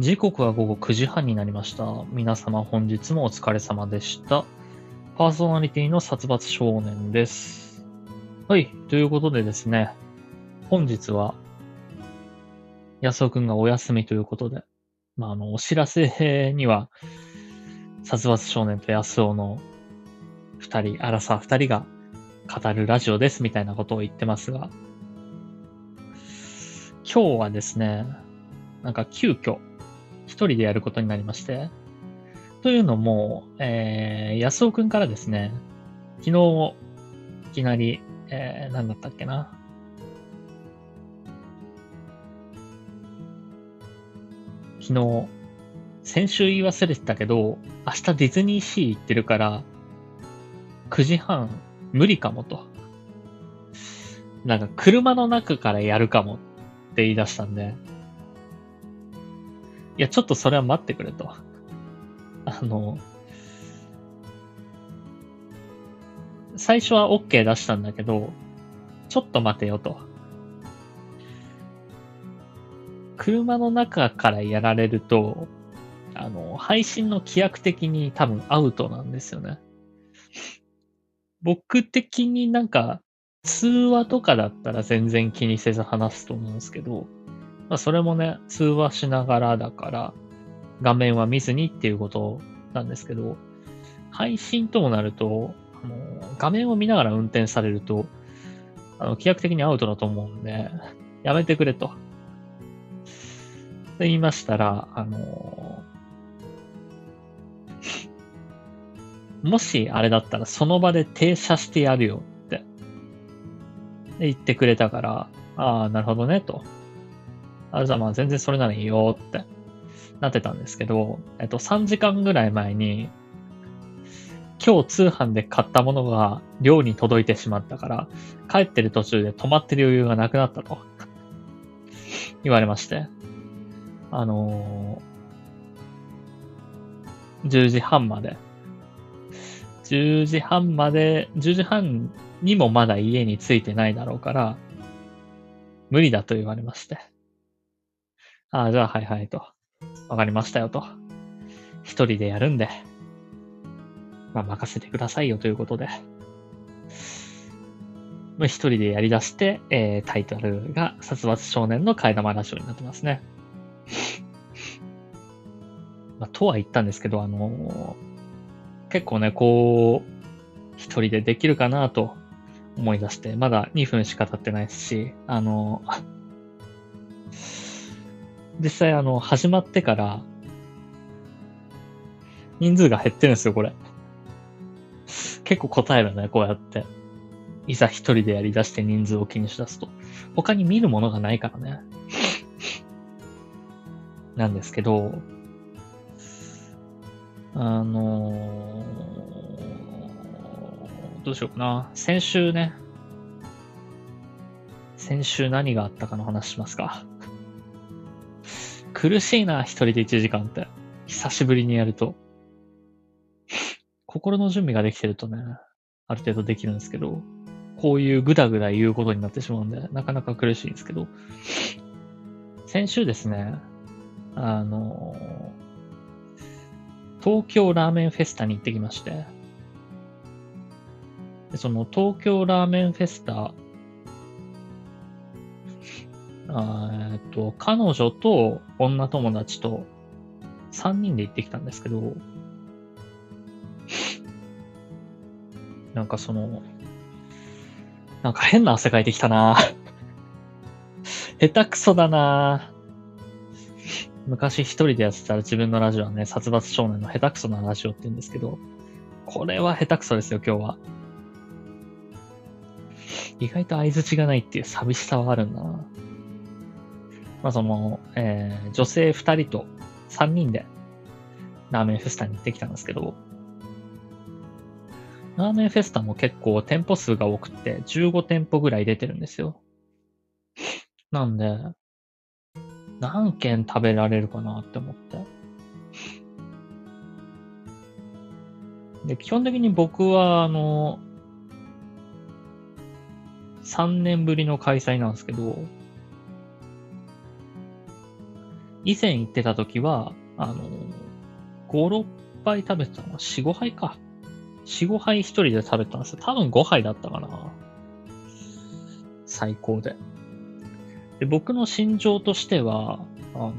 時刻は午後9時半になりました。皆様本日もお疲れ様でした。パーソナリティの殺伐少年です。はい。ということでですね、本日は、安尾くんがお休みということで、まあ、あの、お知らせには、殺伐少年と安尾の二人、荒さ二人が語るラジオですみたいなことを言ってますが、今日はですね、なんか急遽、一人でやることになりまして、というのも、えー、安尾くんからですね、昨日、いきなり、えー、何だったっけな。昨日、先週言い忘れてたけど、明日ディズニーシー行ってるから、9時半無理かもと。なんか車の中からやるかもって言い出したんで、いや、ちょっとそれは待ってくれと。あの、最初は OK 出したんだけど、ちょっと待てよと。車の中からやられると、あの、配信の規約的に多分アウトなんですよね。僕的になんか、通話とかだったら全然気にせず話すと思うんですけど、まあ、それもね、通話しながらだから、画面は見ずにっていうことなんですけど、配信ともなると、あの画面を見ながら運転されると、あの、規約的にアウトだと思うんで、やめてくれと。と言いましたら、あのもしあれだったらその場で停車してやるよって言ってくれたから、ああ、なるほどね、と。あじゃあまあ全然それならいいよってなってたんですけど、えっと3時間ぐらい前に、今日通販で買ったものが寮に届いてしまったから、帰ってる途中で止まってる余裕がなくなったと 言われまして。あのー、10時半まで。10時半まで、10時半にもまだ家に着いてないだろうから、無理だと言われまして。ああ、じゃあはいはいと。わかりましたよと。一人でやるんで、まあ任せてくださいよということで。まあ一人でやり出して、えー、タイトルが殺伐少年の替え玉ラジオになってますね。まあ、とは言ったんですけど、あのー結構ね、こう、一人でできるかなと思い出して、まだ2分しか経ってないですし、あのー実際あの、始まってから、人数が減ってるんですよ、これ。結構答えるね、こうやって。いざ一人でやり出して人数を気にし出すと。他に見るものがないからね。なんですけど、あのーどうしようかな。先週ね、先週何があったかの話しますか。苦しいな、一人で1時間って。久しぶりにやると。心の準備ができてるとね、ある程度できるんですけど、こういうぐだぐだ言うことになってしまうんで、なかなか苦しいんですけど、先週ですね、あの、東京ラーメンフェスタに行ってきまして、でその東京ラーメンフェスタえっと、彼女と女友達と3人で行ってきたんですけど、なんかその、なんか変な汗かいてきたな下手くそだな昔一人でやってたら自分のラジオはね、殺伐少年の下手くそなラジオって言うんですけど、これは下手くそですよ、今日は。意外と相槌がないっていう寂しさはあるんだな。まあその、えー女性二人と三人でラーメンフェスタに行ってきたんですけど、ラーメンフェスタも結構店舗数が多くて15店舗ぐらい出てるんですよ。なんで、何軒食べられるかなって思って。で、基本的に僕は、あの、3年ぶりの開催なんですけど、以前行ってた時は、あの、5、6杯食べてたのは4、5杯か。4、5杯一人で食べたんですよ。多分5杯だったかな。最高で。で僕の心情としては、あの、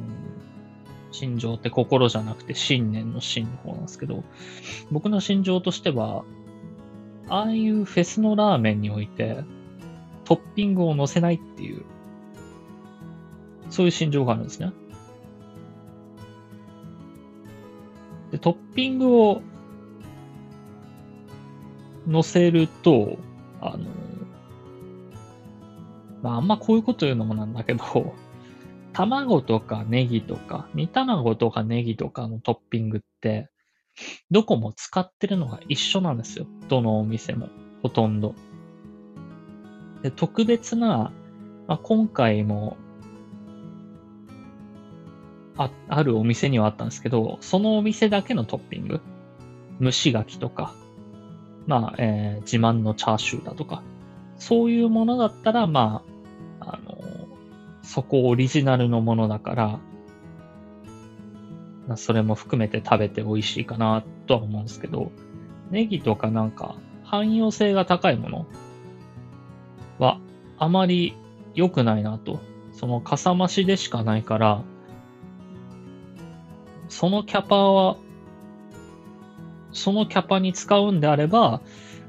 心情って心じゃなくて信念の心の方なんですけど、僕の心情としては、ああいうフェスのラーメンにおいて、トッピングを乗せないっていう、そういう心情があるんですね。で、トッピングを乗せると、あの、まあ、あんまこういうこと言うのもなんだけど、卵とかネギとか、煮卵とかネギとかのトッピングって、どこも使ってるのが一緒なんですよ。どのお店も。ほとんど。で特別な、まあ、今回もあ、あるお店にはあったんですけど、そのお店だけのトッピング？蒸し柿とか、まあ、えー、自慢のチャーシューだとか、そういうものだったら、まあ、あの、そこオリジナルのものだから、それも含めて食べて美味しいかなとは思うんですけど、ネギとかなんか汎用性が高いものはあまり良くないなと。そのかさ増しでしかないから、そのキャパは、そのキャパに使うんであれば、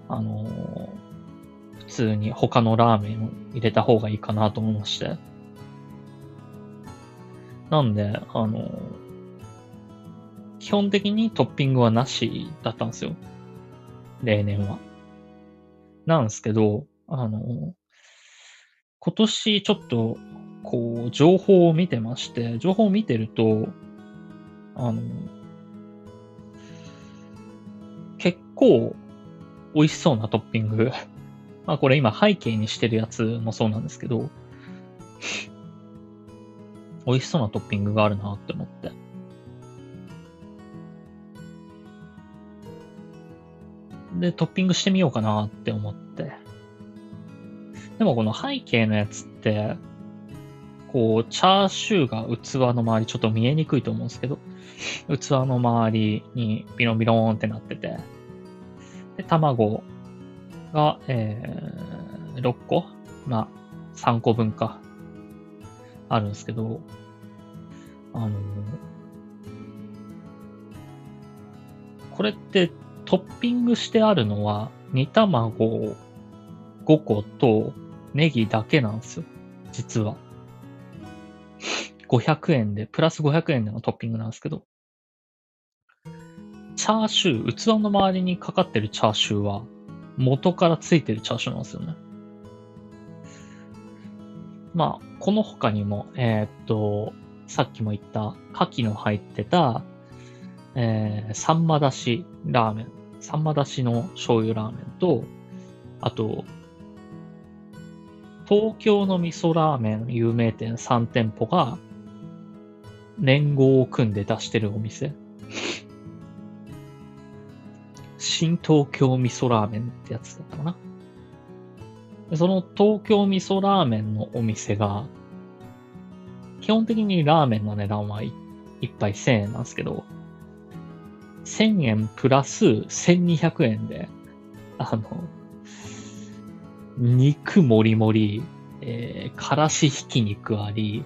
あのー、普通に他のラーメンを入れた方がいいかなと思いまして。なんで、あのー、基本的にトッピングはなしだったんですよ。例年は。なんですけど、あのー、今年ちょっと、こう、情報を見てまして、情報を見てると、あの、結構美味しそうなトッピング。まあこれ今背景にしてるやつもそうなんですけど、美味しそうなトッピングがあるなって思って。で、トッピングしてみようかなって思って。でもこの背景のやつって、こう、チャーシューが器の周りちょっと見えにくいと思うんですけど、器の周りにビロンビローンってなってて、で、卵が、えー、6個？まあ、3個分か、あるんですけど、あのー、これってトッピングしてあるのは、煮卵5個とネギだけなんですよ。実は。500円で、プラス500円でのトッピングなんですけど、チャーシュー、器の周りにかかってるチャーシューは、元からついてるチャーシューなんですよね。まあ、この他にも、えー、っと、さっきも言った、牡蠣の入ってた、えー、サンマだしラーメン、サンマだしの醤油ラーメンと、あと、東京の味噌ラーメン有名店3店舗が、連合を組んで出してるお店。新東京味噌ラーメンってやつだったかな。その東京味噌ラーメンのお店が、基本的にラーメンの値段は一杯1000円なんですけど、1000円プラス1200円で、あの、肉もりもり、えー、からしひき肉あり、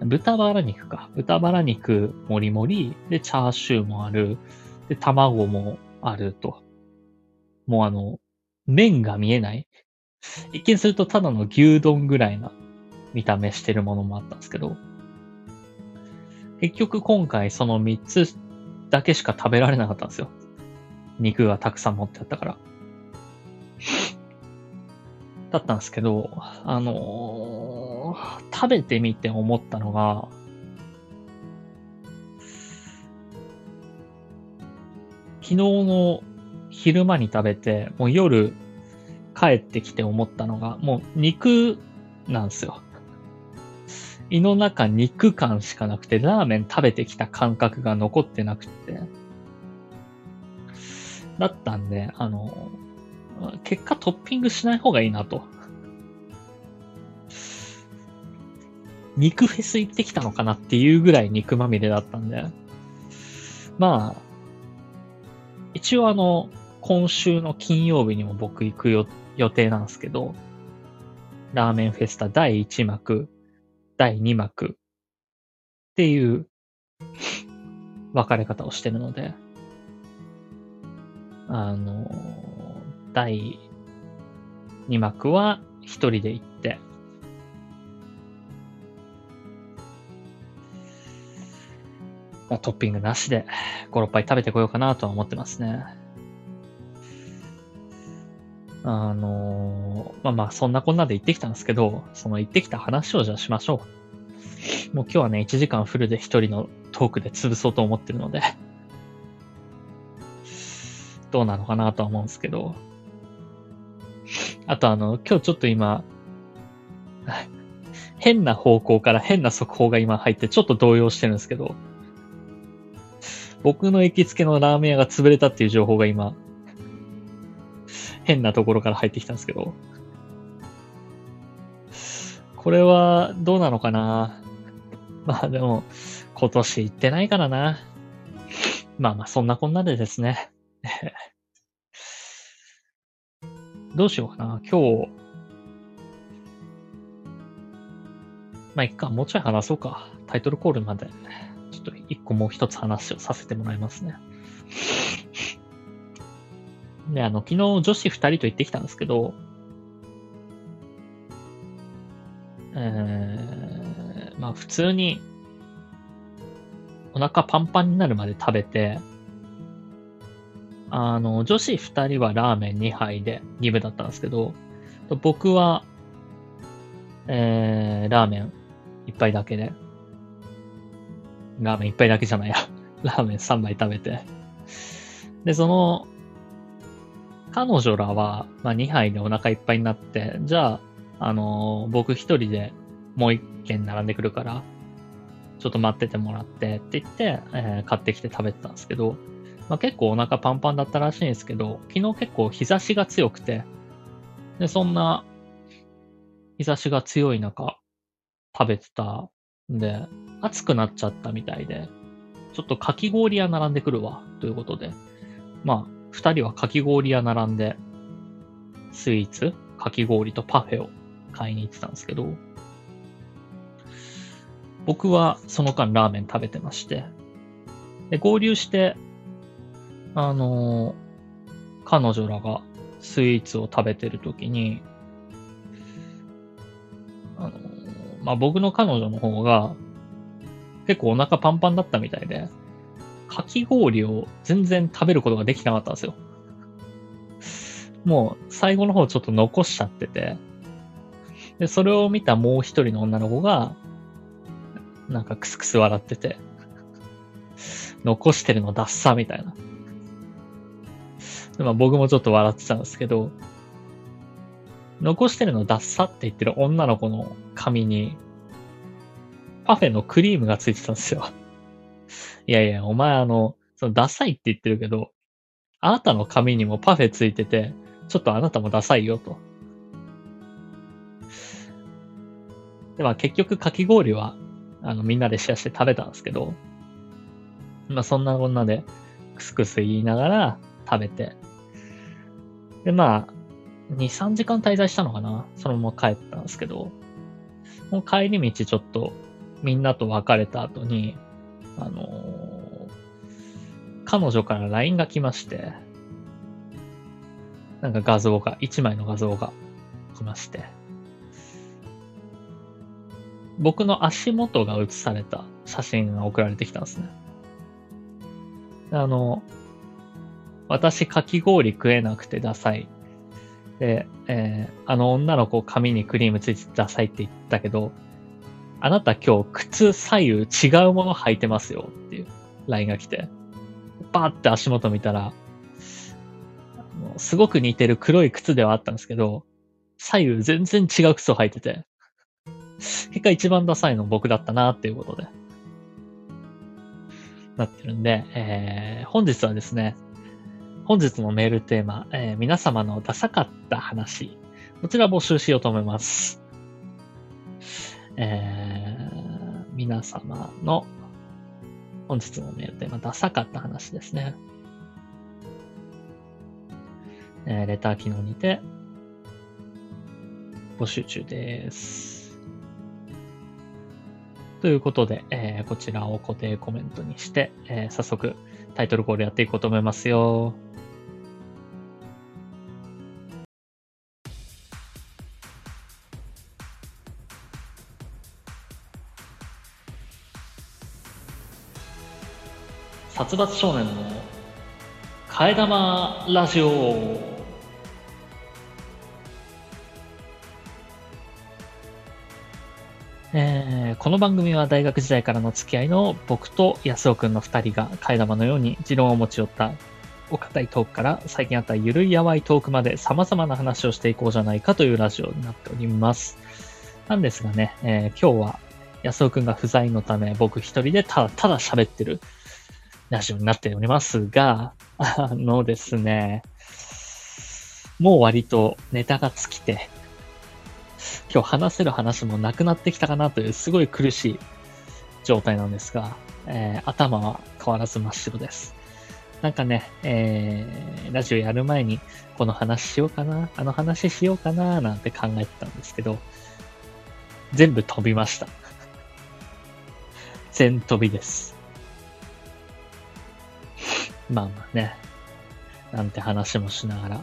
豚バラ肉か。豚バラ肉もりもり、で、チャーシューもある、で、卵もあると。もうあの、麺が見えない。一見するとただの牛丼ぐらいな見た目してるものもあったんですけど、結局今回その3つだけしか食べられなかったんですよ。肉がたくさん持ってあったから。だったんですけど、あのー、食べてみて思ったのが、昨日の昼間に食べて、もう夜帰ってきて思ったのが、もう肉なんですよ。胃の中肉感しかなくて、ラーメン食べてきた感覚が残ってなくて。だったんで、あの、結果トッピングしない方がいいなと。肉フェス行ってきたのかなっていうぐらい肉まみれだったんで、まあ、一応あの、今週の金曜日にも僕行く予定なんですけど、ラーメンフェスタ第1幕、第2幕っていう分かれ方をしてるので、あの、第2幕は一人で行っまあ、トッピングなしで5、6杯食べてこようかなとは思ってますね。あのー、まあまあ、そんなこんなで行ってきたんですけど、その行ってきた話をじゃあしましょう。もう今日はね、1時間フルで一人のトークで潰そうと思ってるのでどうなのかなとは思うんですけど。あとあの、今日ちょっと今、変な方向から変な速報が今入ってちょっと動揺してるんですけど、僕の行きつけのラーメン屋が潰れたっていう情報が今、変なところから入ってきたんですけど、これはどうなのかな？まあでも、今年行ってないからな。まあまあ、そんなこんなでですね。どうしようかな。今日、まあ、いっか。もうちょい話そうか。タイトルコールまで。と一個もう一つ話をさせてもらいますね。で、あの、昨日女子二人と行ってきたんですけど、えー、まあ普通にお腹パンパンになるまで食べて、あの、女子二人はラーメン2杯で2部だったんですけど、僕は、えー、ラーメン1杯だけで、ラーメン1杯だけじゃないや、ラーメン3杯食べて、で、その、彼女らは、まあ、2杯でお腹いっぱいになって、じゃあ、あのー、僕一人でもう一軒並んでくるから、ちょっと待っててもらってって言って、えー、買ってきて食べてたんですけど、まあ、結構お腹パンパンだったらしいんですけど、昨日結構日差しが強くて、で、そんな日差しが強い中、食べてたんで、暑くなっちゃったみたいで、ちょっとかき氷屋並んでくるわ、ということで、まあ、二人はかき氷屋並んで、スイーツ、かき氷とパフェを買いに行ってたんですけど、僕はその間ラーメン食べてまして、で、合流して、あのー、彼女らがスイーツを食べてるときに、あのー、まあ、僕の彼女の方が、結構お腹パンパンだったみたいで、かき氷を全然食べることができなかったんですよ。もう最後の方ちょっと残しちゃってて、で、それを見たもう一人の女の子が、なんかクスクス笑ってて、残してるのダッサみたいな。まあ僕もちょっと笑ってたんですけど、残してるのダッサって言ってる女の子の髪に、パフェのクリームがついてたんですよ。いやいや、お前あの、そのダサいって言ってるけど、あなたの髪にもパフェついてて、ちょっとあなたもダサいよと。で、まあ結局かき氷はあの、みんなでシェアして食べたんですけど、まあそんなこんなで、クスクス言いながら食べて、で、まあ、2、3時間滞在したのかな？そのまま帰ったんですけど、もう帰り道ちょっとみんなと別れた後に、あのー、彼女から LINE が来まして、なんか画像が、1枚の画像が来まして、僕の足元が写された写真が送られてきたんですね。あの、私かき氷食えなくてダサい。で、えー、あの女の子髪にクリームついてダサいって言ったけど、あなた今日靴左右違うもの履いてますよっていう LINE が来て、バーって足元見たら、すごく似てる黒い靴ではあったんですけど、左右全然違う靴を履いてて、結果一番ダサいの僕だったなっていうことで。なってるんで、えー、本日はですね、本日のメールテーマ、えー、皆様のダサかった話、こちら募集しようと思います。え皆様の本日のメールテーマ、ダサかった話ですね。えー、レター機能にて募集中です。ということで、えー、こちらを固定コメントにして、えー、早速タイトルコールやっていこうと思いますよ。殺伐少年の替え玉ラジオえー、この番組は大学時代からの付き合いの僕と安尾くんの二人が替え玉のように持論を持ち寄ったお堅いトークから最近あったゆるいやわいトークまで様々な話をしていこうじゃないかというラジオになっております。なんですがね、えー、今日は安尾くんが不在のため僕一人でただただ喋ってるラジオになっておりますが、あのですね、もう割とネタが尽きて、今日話せる話もなくなってきたかなというすごい苦しい状態なんですが、えー、頭は変わらず真っ白です。なんかね、えー、ラジオやる前にこの話しようかな、あの話しようかな、なんて考えてたんですけど、全部飛びました。全飛びです。まあまあね、なんて話もしながら。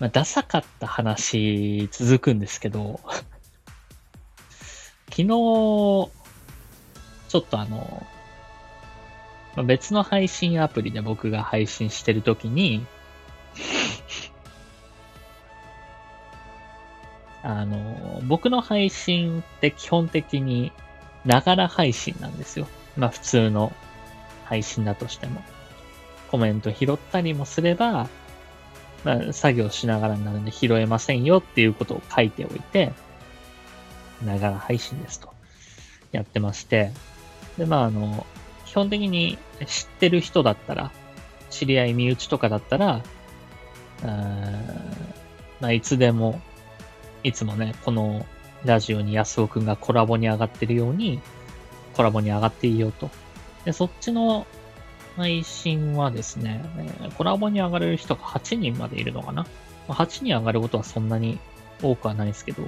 まあ、ダサかった話続くんですけど、昨日、ちょっとあの、まあ、別の配信アプリで僕が配信してるときに、あの、僕の配信って基本的にながら配信なんですよ。まあ普通の配信だとしても。コメント拾ったりもすれば、まあ、作業しながらになので拾えませんよっていうことを書いておいて、ながら配信ですと。やってまして。で、まあ、あの、基本的に知ってる人だったら、知り合い身内とかだったら、まあ、いつでも、いつもね、このラジオに安尾くんがコラボに上がってるように、コラボに上がっていいよと。で、そっちの配信はですね、コラボに上がれる人が8人までいるのかな？ま、8人上がることはそんなに多くはないですけど、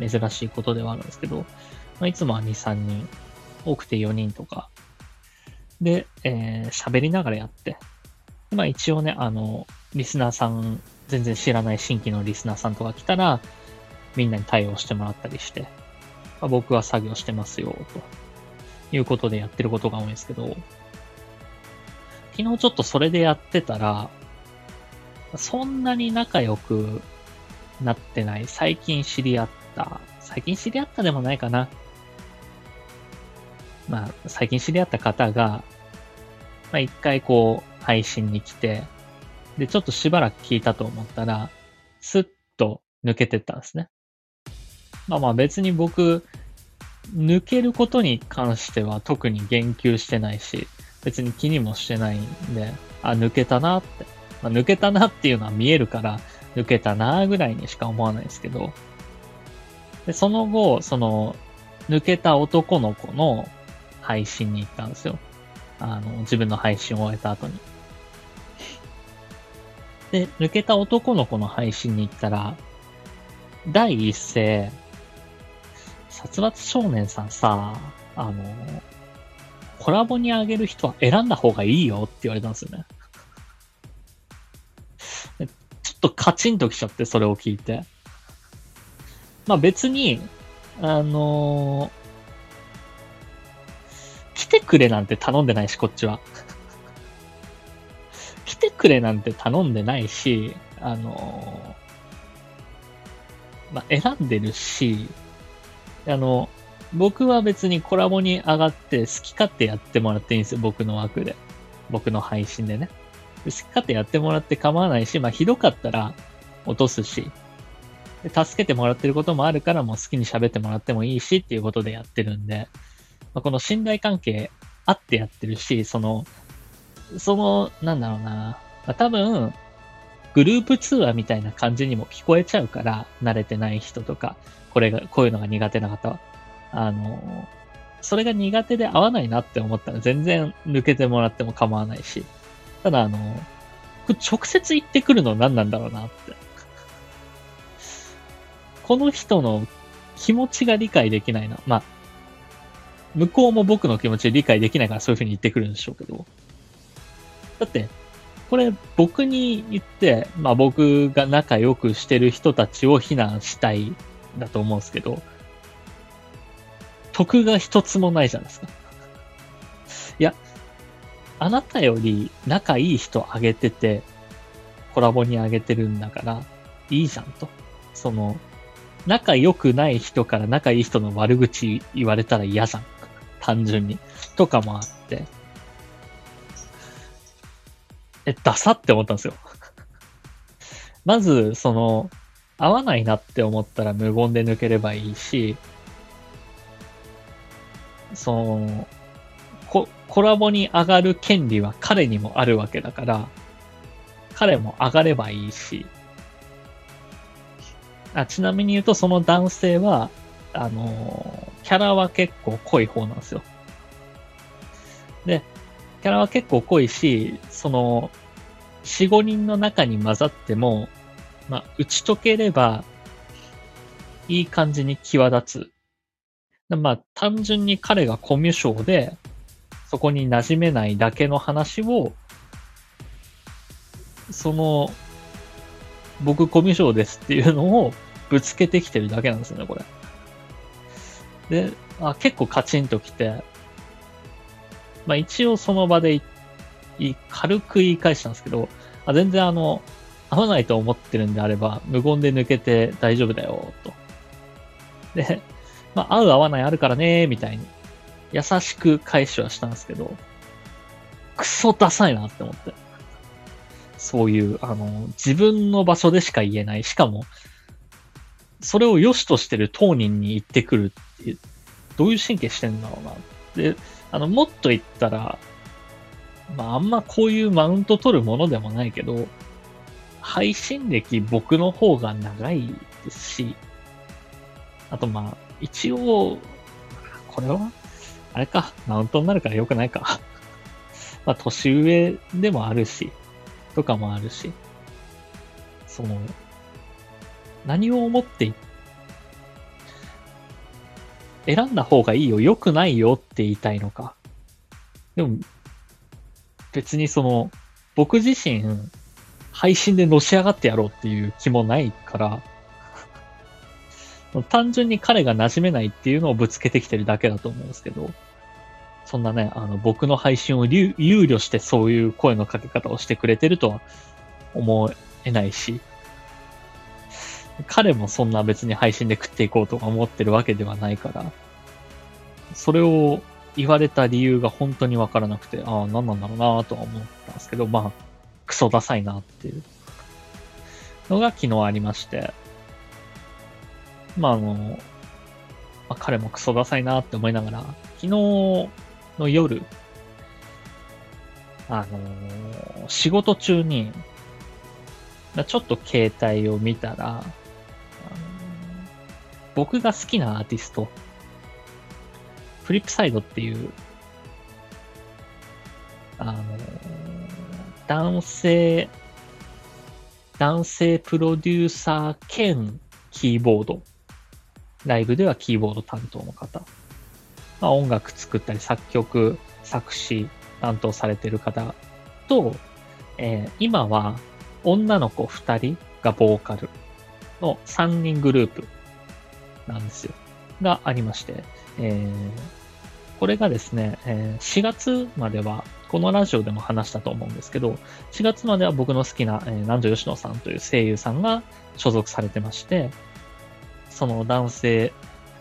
珍しいことではあるんですけど、まあ、いつもは2、3人、多くて4人とか、で、えー、喋りながらやって、まあ一応ね、あの、リスナーさん、全然知らない新規のリスナーさんとか来たら、みんなに対応してもらったりして、まあ、僕は作業してますよ、と。いうことでやってることが多いんですけど、昨日ちょっとそれでやってたら、そんなに仲良くなってない、最近知り合った、最近知り合ったでもないかな。まあ、最近知り合った方が、まあ一回こう、配信に来て、で、ちょっとしばらく聞いたと思ったら、スッと抜けてったんですね。まあまあ別に僕、抜けることに関しては特に言及してないし、別に気にもしてないんで、あ、抜けたなって。まあ、抜けたなっていうのは見えるから、抜けたなぐらいにしか思わないですけど、で、その後、その、抜けた男の子の配信に行ったんですよ。あの、自分の配信を終えた後に。で、抜けた男の子の配信に行ったら、第一声、殺伐少年さんさ、あの、コラボにあげる人は選んだ方がいいよって言われたんですよね。ちょっとカチンときちゃって、それを聞いて。まあ別に、あのー、来てくれなんて頼んでないし、こっちは。来てくれなんて頼んでないし、あのー、まあ選んでるし、あの、僕は別にコラボに上がって好き勝手やってもらっていいんですよ、僕の枠で。僕の配信でね。好き勝手やってもらって構わないし、まあひどかったら落とすし、助けてもらってることもあるからもう好きに喋ってもらってもいいしっていうことでやってるんで、まあ、この信頼関係あってやってるし、その、その、なんだろうな、まあ、多分、グループ通話みたいな感じにも聞こえちゃうから、慣れてない人とか、これが、こういうのが苦手な方は。あの、それが苦手で合わないなって思ったら全然抜けてもらっても構わないし。ただあの、直接言ってくるの何なんだろうなって。この人の気持ちが理解できないな。まあ、向こうも僕の気持ち理解できないからそういう風に言ってくるんでしょうけど。だって、これ僕に言って、まあ僕が仲良くしてる人たちを非難したいだと思うんですけど、得が一つもないじゃないですか。いや、あなたより仲いい人あげてて、コラボにあげてるんだから、いいじゃんと。その、仲良くない人から仲いい人の悪口言われたら嫌じゃん。単純に。とかもあって。え、ダサって思ったんですよ。まず、その、合わないなって思ったら無言で抜ければいいし、その、ココラボに上がる権利は彼にもあるわけだから、彼も上がればいいし、あちなみに言うと、その男性は、あのキャラは結構濃い方なんですよ。で、キャラは結構濃いし、その、4、5人の中に混ざっても、まあ、打ち解ければ、いい感じに際立つ。まあ、単純に彼がコミュ障で、そこに馴染めないだけの話を、その、僕コミュ障ですっていうのをぶつけてきてるだけなんですよね、これ。で、あ結構カチンときて、まあ一応その場で軽く言い返したんですけど、あ全然あの、合わないと思ってるんであれば、無言で抜けて大丈夫だよ、と。で、まあ合う合わないあるからね、みたいに、優しく返しはしたんですけど、クソダサいなって思って。そういう、あの、自分の場所でしか言えない。しかも、それを良しとしてる当人に言ってくるってう、どういう神経してんだろうな。で、あの、もっと言ったら、まあ、あんまこういうマウント取るものでもないけど、配信歴僕の方が長いですし、あとまあ、一応、これは、あれか、マウントになるから良くないか。まあ、年上でもあるし、とかもあるし、その、何を思って選んだ方がいいよ、良くないよって言いたいのか。でも、別にその、僕自身、配信でのし上がってやろうっていう気もないから、単純に彼が馴染めないっていうのをぶつけてきてるだけだと思うんですけど、そんなね、あの、僕の配信を憂慮してそういう声のかけ方をしてくれてるとは思えないし、彼もそんな別に配信で食っていこうとか思ってるわけではないから、それを言われた理由が本当にわからなくて、ああ、何なんだろうなとは思ったんですけど、まあ、クソダサいなっていう。のが昨日ありまして、まああの、まあ、彼もクソダサいなって思いながら、昨日の夜、あのー、仕事中に、ちょっと携帯を見たら、あの僕が好きなアーティスト、フリップサイドっていう、あの、男性、男性プロデューサー兼キーボード。ライブではキーボード担当の方。まあ、音楽作ったり作曲、作詞担当されてる方と、えー、今は女の子2人がボーカルの3人グループなんですよ。がありまして、えー、これがですね、えー、4月までは、このラジオでも話したと思うんですけど、4月までは僕の好きな、えー、南條吉野さんという声優さんが所属されてまして、その男性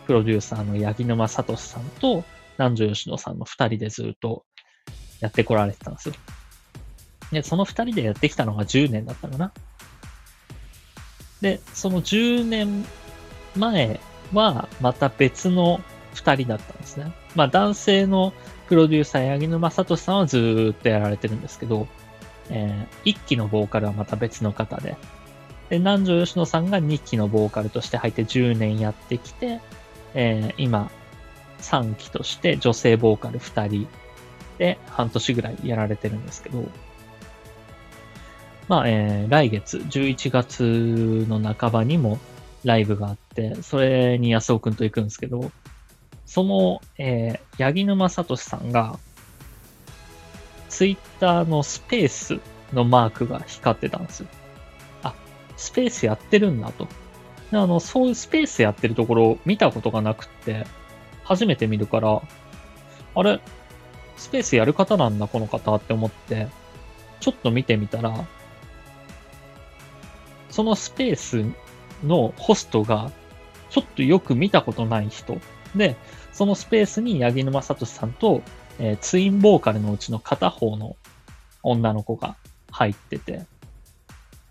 プロデューサーの八木沼聡さんと南條吉野さんの二人でずっとやってこられてたんですよ。で、その二人でやってきたのが10年だったかな。で、その10年前はまた別の二人だったんですね。まあ男性のプロデューサー、八木沼聡さんはずっとやられてるんですけど、えー、一期のボーカルはまた別の方で、で、南條吉野さんが二期のボーカルとして入って10年やってきて、えー、今、3期として女性ボーカル2人で半年ぐらいやられてるんですけど、まあ、えー、来月、11月の半ばにもライブがあって、それに安尾くんと行くんですけど、その、えー、八木沼聡さんが、ツイッターのスペースのマークが光ってたんですよ。あ、スペースやってるんだと。あの、そういうスペースやってるところを見たことがなくって、初めて見るから、あれ、スペースやる方なんだ、この方って思って、ちょっと見てみたら、そのスペースのホストが、ちょっとよく見たことない人。で、そのスペースに八木沼聡さんと、えー、ツインボーカルのうちの片方の女の子が入ってて、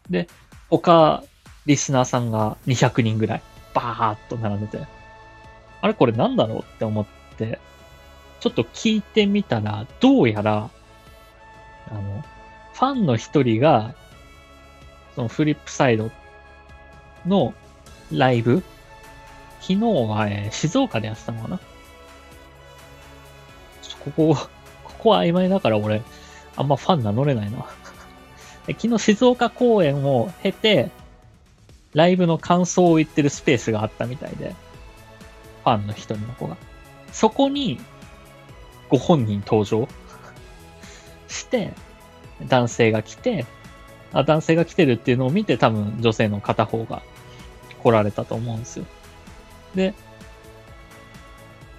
で、他、リスナーさんが200人ぐらい、バーっと並んでて、あれこれなんだろうって思って、ちょっと聞いてみたら、どうやら、あの、ファンの一人が、そのフリップサイドのライブ、昨日は、えー、静岡でやってたのかなここ、ここは曖昧だから俺、あんまファン名乗れないな 昨日静岡公演を経て、ライブの感想を言ってるスペースがあったみたいで、ファンの一人の子が。そこに、ご本人登場 して、男性が来て、あ、男性が来てるっていうのを見て多分女性の片方が来られたと思うんですよ。で、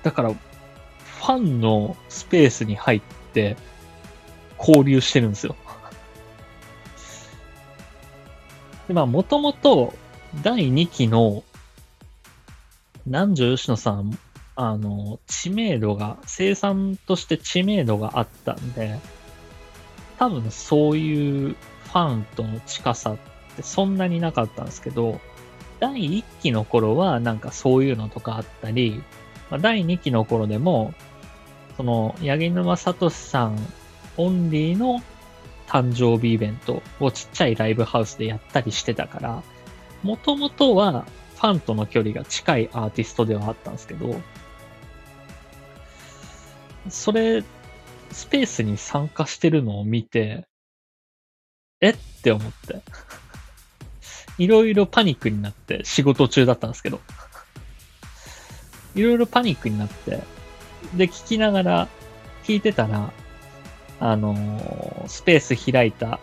だから、ファンのスペースに入って交流してるんですよ。で、まあ、もともと第2期の南條吉野さん、あの、知名度が、生産として知名度があったんで、多分そういうファンとの近さってそんなになかったんですけど、第1期の頃はなんかそういうのとかあったり、まあ、第2期の頃でも、その、八木沼聡さんオンリーの誕生日イベントをちっちゃいライブハウスでやったりしてたから、もともとはファンとの距離が近いアーティストではあったんですけど、それ、スペースに参加してるのを見て、えって思って。いろいろパニックになって仕事中だったんですけど。いろいろパニックになって、で、聞きながら、聞いてたら、あのー、スペース開いた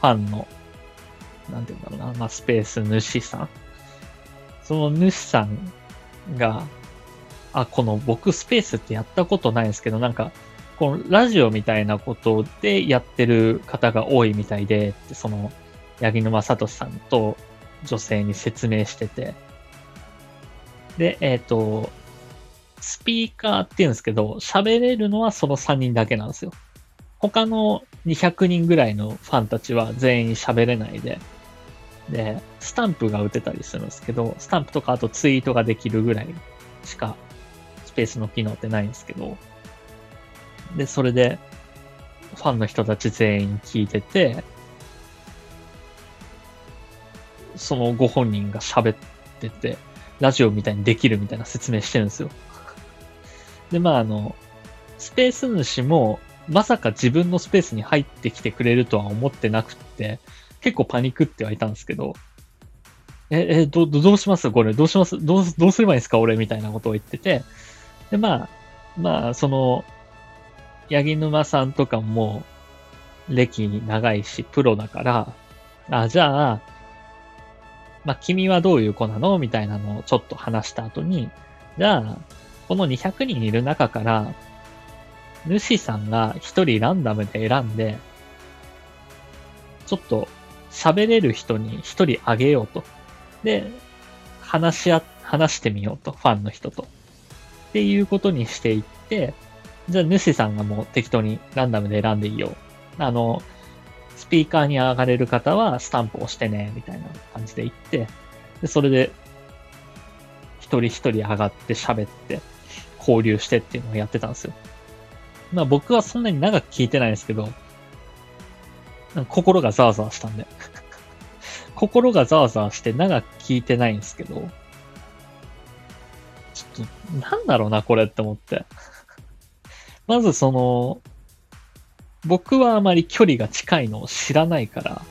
ファンの、なんて言うんだろうな、まあ、スペース主さん。その主さんが、あ、この僕スペースってやったことないんですけど、なんか、このラジオみたいなことでやってる方が多いみたいで、その、八木沼聡さんと女性に説明してて。で、えっ、ー、と、スピーカーって言うんですけど、喋れるのはその3人だけなんですよ。他の200人ぐらいのファンたちは全員喋れないで、で、スタンプが打てたりするんですけど、スタンプとかあとツイートができるぐらいしかスペースの機能ってないんですけど、で、それでファンの人たち全員聞いてて、そのご本人が喋ってて、ラジオみたいにできるみたいな説明してるんですよ。で、まああの、スペース主もまさか自分のスペースに入ってきてくれるとは思ってなくって、結構パニックってはいたんですけど、え、え、ど、どうします？これ、どうします？どう、どうすればいいんですか？俺みたいなことを言ってて。で、まあ、まあ、その、八木沼さんとかも、歴長いし、プロだから、あ、じゃあ、まあ、君はどういう子なの？みたいなのをちょっと話した後に、じゃあ、この200人いる中から、主さんが一人ランダムで選んで、ちょっと喋れる人に一人あげようと。で、話し合、話してみようと、ファンの人と。っていうことにしていって、じゃあ主さんがもう適当にランダムで選んでいいよ。あの、スピーカーに上がれる方はスタンプ押してね、みたいな感じで言って、で、それで、一人一人上がって喋って、交流してっていうのをやってたんですよ。まあ僕はそんなに長く聞いてないんですけど、心がざわざわしたんで。心がざわざわして長く聞いてないんですけど、ちょっと、なんだろうな、これって思って。まずその、僕はあまり距離が近いのを知らないから、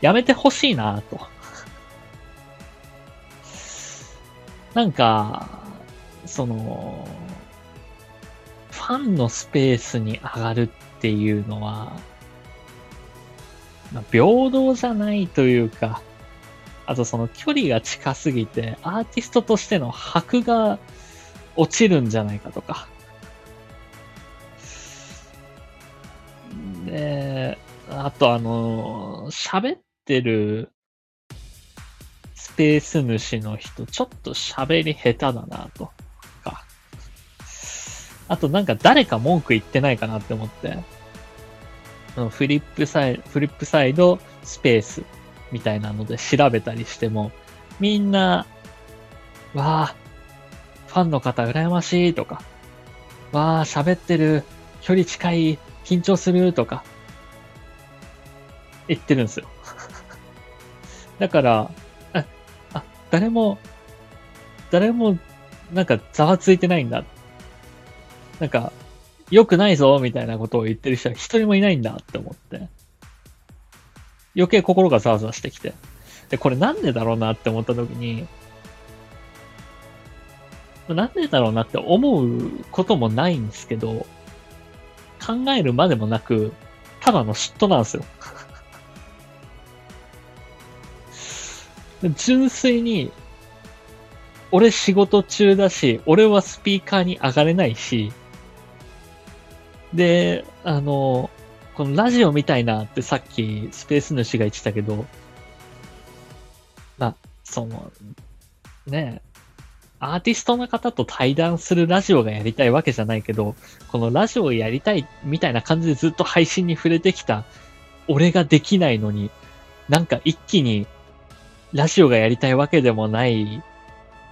やめてほしいなと。なんか、その、ファンのスペースに上がるっていうのは、まあ平等じゃないというか、あとその距離が近すぎて、アーティストとしての箔が落ちるんじゃないかとか。で、あとあの、喋ってるスペース主の人、ちょっと喋り下手だなと。あとなんか誰か文句言ってないかなって思って。フリップサイド、フリップサイドスペースみたいなので調べたりしても、みんな、わあ、ファンの方羨ましいとか、わあ、喋ってる、距離近い、緊張するとか、言ってるんですよ。だから、あ、あ、誰も、誰も、なんかざわついてないんだ。なんか、良くないぞ、みたいなことを言ってる人は一人もいないんだって思って。余計心がざわざわしてきて。で、これなんでだろうなって思った時に、なんでだろうなって思うこともないんですけど、考えるまでもなく、ただの嫉妬なんですよ。純粋に、俺仕事中だし、俺はスピーカーに上がれないし、で、あの、このラジオみたいなってさっきスペース主が言ってたけど、まあ、その、ね、アーティストの方と対談するラジオがやりたいわけじゃないけど、このラジオをやりたいみたいな感じでずっと配信に触れてきた俺ができないのに、なんか一気にラジオがやりたいわけでもない、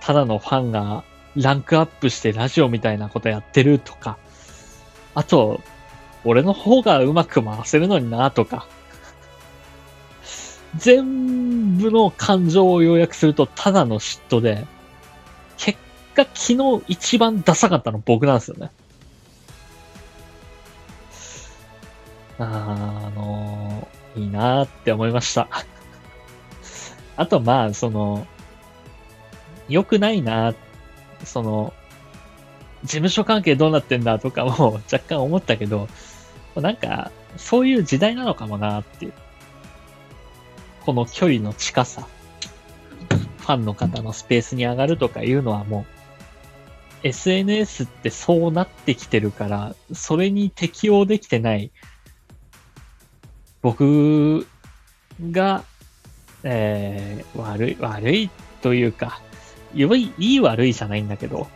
ただのファンがランクアップしてラジオみたいなことやってるとか、あと、俺の方がうまく回せるのになとか、全部の感情を要約するとただの嫉妬で、結果昨日一番ダサかったの僕なんですよね。あーあのいいなーって思いました。あとまあ、その、良くないな、その、事務所関係どうなってんだとかも若干思ったけど、なんか、そういう時代なのかもなっていう。この距離の近さ。ファンの方のスペースに上がるとかいうのはもう、SNS ってそうなってきてるから、それに適応できてない、僕が、えー、悪い、悪いというか、良い、いい悪いじゃないんだけど、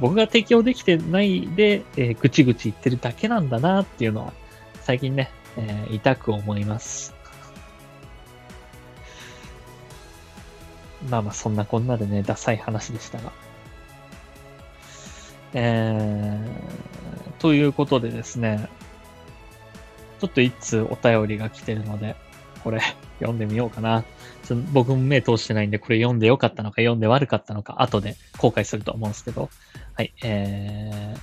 僕が適応できてないで、えーぐちぐち言ってるだけなんだなっていうのは、最近ね、えー痛く思います。まあまあ、そんなこんなでね、ダサい話でしたが。えー、ということでですね、ちょっと一通お便りが来てるので、これ読んでみようかな。僕も目通してないんで、これ読んでよかったのか読んで悪かったのか、後で後悔すると思うんですけど。はい、えー、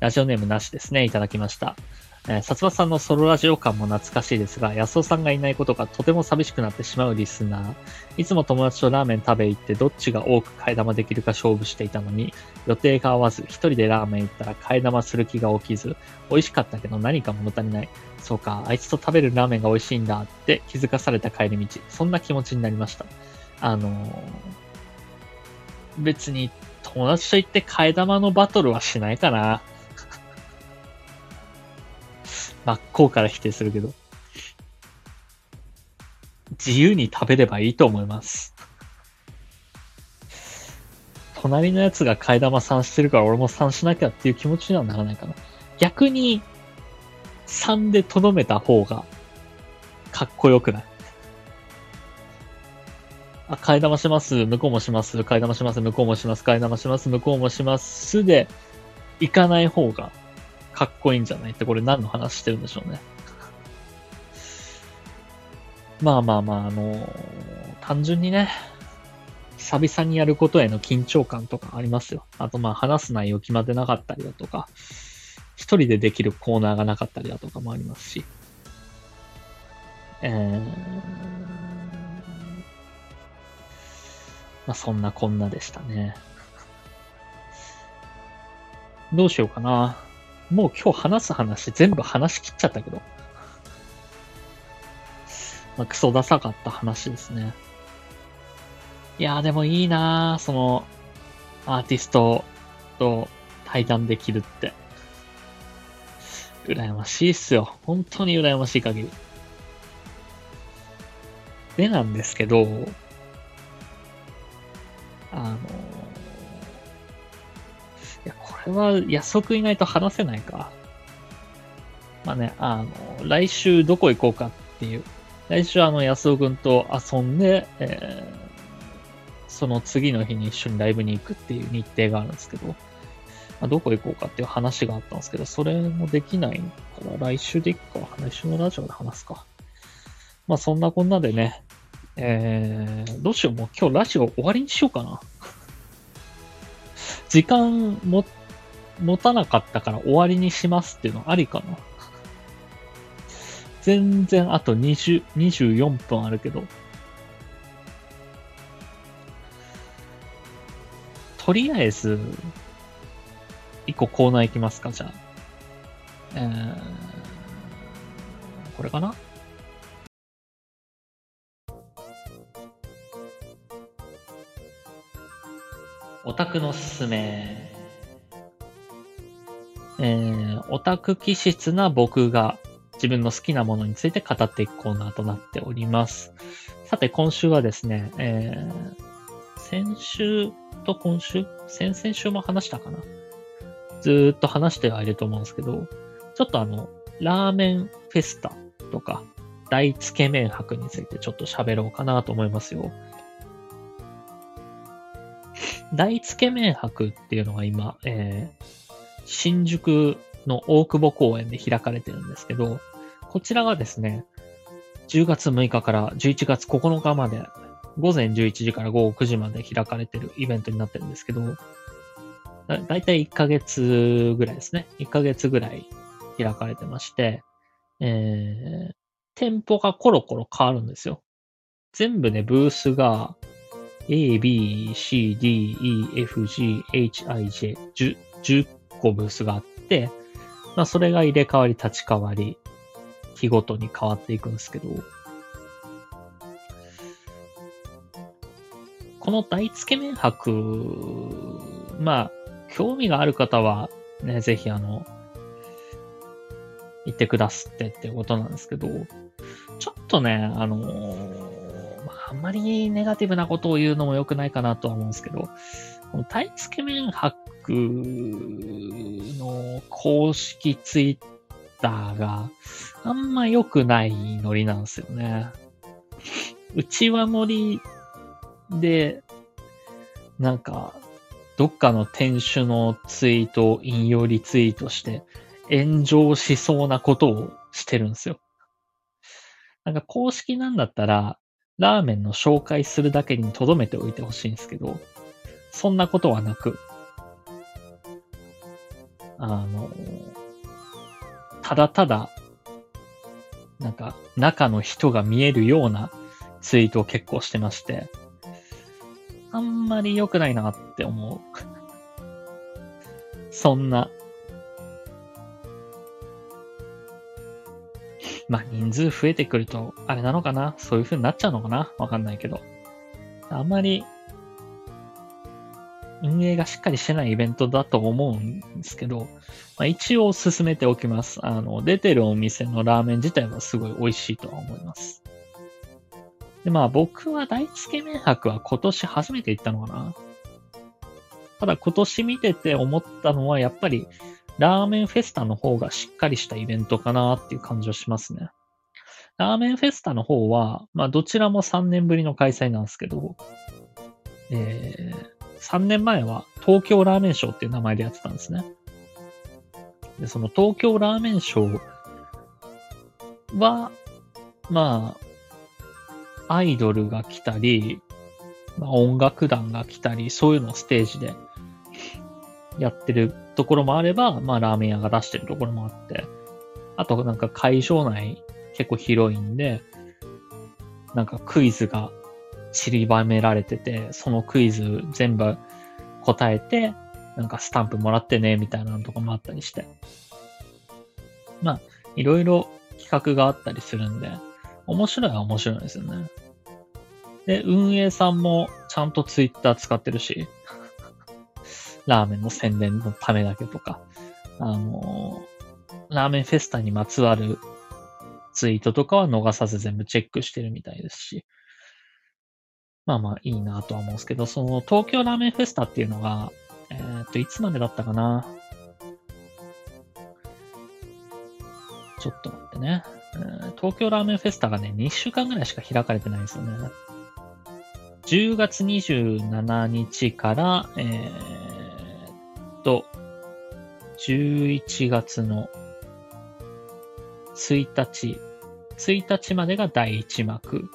ラジオネームなしですね、いただきました。えー、薩摩さんのソロラジオ感も懐かしいですが、安尾さんがいないことがとても寂しくなってしまうリスナー。いつも友達とラーメン食べ行ってどっちが多く替え玉できるか勝負していたのに、予定が合わず一人でラーメン行ったら替え玉する気が起きず、美味しかったけど何か物足りない。そうか、あいつと食べるラーメンが美味しいんだって気づかされた帰り道。そんな気持ちになりました。あのー別に友達と行って替え玉のバトルはしないかな。真っ向から否定するけど。自由に食べればいいと思います。隣のやつが替え玉3してるから俺も3しなきゃっていう気持ちにはならないかな。逆に、3でとどめた方が、かっこよくない？あ、替え玉します、向こうもします、替え玉します、向こうもします、替え玉します、向こうもします。で、行かない方がかっこいいんじゃない？って、これ何の話してるんでしょうね。まあまあまあ、あの単純にね、久々にやることへの緊張感とかありますよ。あとまあ話す内容決まってなかったりだとか、一人でできるコーナーがなかったりだとかもありますし。えー、まあそんなこんなでしたね。どうしようかな。もう今日話す話全部話し切っちゃったけど。まあ、クソダサかった話ですね。いやーでもいいなーその、アーティストと対談できるって。羨ましいっすよ。本当に羨ましい限り。でなんですけど、あの、いや、これは約束いないと話せないか。まあね、あの、来週どこ行こうかっていう。来週あの、安尾くんと遊んで、えー、その次の日に一緒にライブに行くっていう日程があるんですけど、まあ、どこ行こうかっていう話があったんですけど、それもできないから来週で行くか。来週のラジオで話すか。まあそんなこんなでね、えー、どうしよう、もう今日ラジオ終わりにしようかな。時間も、持たなかったから終わりにしますっていうのありかな。全然あと20、24分あるけど。とりあえず、一個コーナー行きますか、じゃあ。えー、これかな？オタクのすすめ。えー、オタク気質な僕が自分の好きなものについて語っていくコーナーとなっております。さて、今週はですね、えー、先週と今週？先々週も話したかな？ずっと話してはいると思うんですけど、ちょっとあの、ラーメンフェスタとか、大つけ麺博についてちょっと喋ろうかなと思いますよ。大つけ麺博っていうのが今、えー、新宿の大久保公園で開かれてるんですけど、こちらがですね、10月6日から11月9日まで、午前11時から午後9時まで開かれてるイベントになってるんですけど、だだいたい1ヶ月ぐらいですね。1ヶ月ぐらい開かれてまして、えー、店舗がコロコロ変わるんですよ。全部ね、ブースが A, B, C, D, E, F, G, H, I, J 10, 10個ブースがあって、まあそれが入れ替わり立ち替わり、日ごとに変わっていくんですけど、この大つけ麺博、まあ、興味がある方は、ね、ぜひあの、行ってくださってってことなんですけど、ちょっとね、あのー、まあ、んまりネガティブなことを言うのも良くないかなとは思うんですけど、この大つけ麺博の公式ツイッターがあんま良くないノリなんですよね。うちわ盛りで、なんか、どっかの店主のツイートを引用リツイートして炎上しそうなことをしてるんですよ。なんか公式なんだったら、ラーメンの紹介するだけに留めておいてほしいんですけど、そんなことはなく、あの、ただただ、なんか中の人が見えるようなツイートを結構してまして、あんまり良くないなって思う。そんな。まあ人数増えてくると、あれなのかな？そういう風になっちゃうのかな？わかんないけど。あんまり、運営がしっかりしてないイベントだと思うんですけど、まあ、一応進めておきます。あの、出てるお店のラーメン自体はすごい美味しいとは思います。で、まあ僕は大つけ麺博は今年初めて行ったのかな。ただ今年見てて思ったのはやっぱりラーメンフェスタの方がしっかりしたイベントかなっていう感じはしますね。ラーメンフェスタの方は、まあどちらも3年ぶりの開催なんですけど、えー、3年前は東京ラーメンショーっていう名前でやってたんですね。で、その東京ラーメンショーは、まあ、アイドルが来たり、まあ、音楽団が来たり、そういうのをステージでやってるところもあれば、まあラーメン屋が出してるところもあって、あとなんか会場内結構広いんで、なんかクイズが散りばめられてて、そのクイズ全部答えて、なんかスタンプもらってね、みたいなのとかもあったりして。まあ、いろいろ企画があったりするんで、面白いは面白いですよね。で、運営さんもちゃんとツイッター使ってるし、ラーメンの宣伝のためだけとか、あのー、ラーメンフェスタにまつわるツイートとかは逃さず全部チェックしてるみたいですし、まあまあいいなとは思うんですけど、その東京ラーメンフェスタっていうのが、えー、っと、いつまでだったかな？ちょっとってね、東京ラーメンフェスタがね、2週間ぐらいしか開かれてないんですよね。10月27日から、えー、と、11月の1日、1日までが第1幕。